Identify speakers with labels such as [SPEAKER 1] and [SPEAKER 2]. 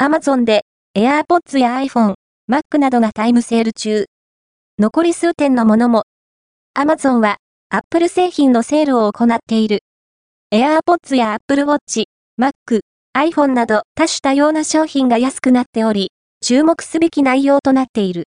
[SPEAKER 1] Amazon で AirPods や iPhone、Mac などがタイムセール中。残り数点のものも。Amazon は Apple 製品のセールを行っている。AirPods や Apple Watch、Mac、iPhone など多種多様な商品が安くなっており、注目すべき内容となっている。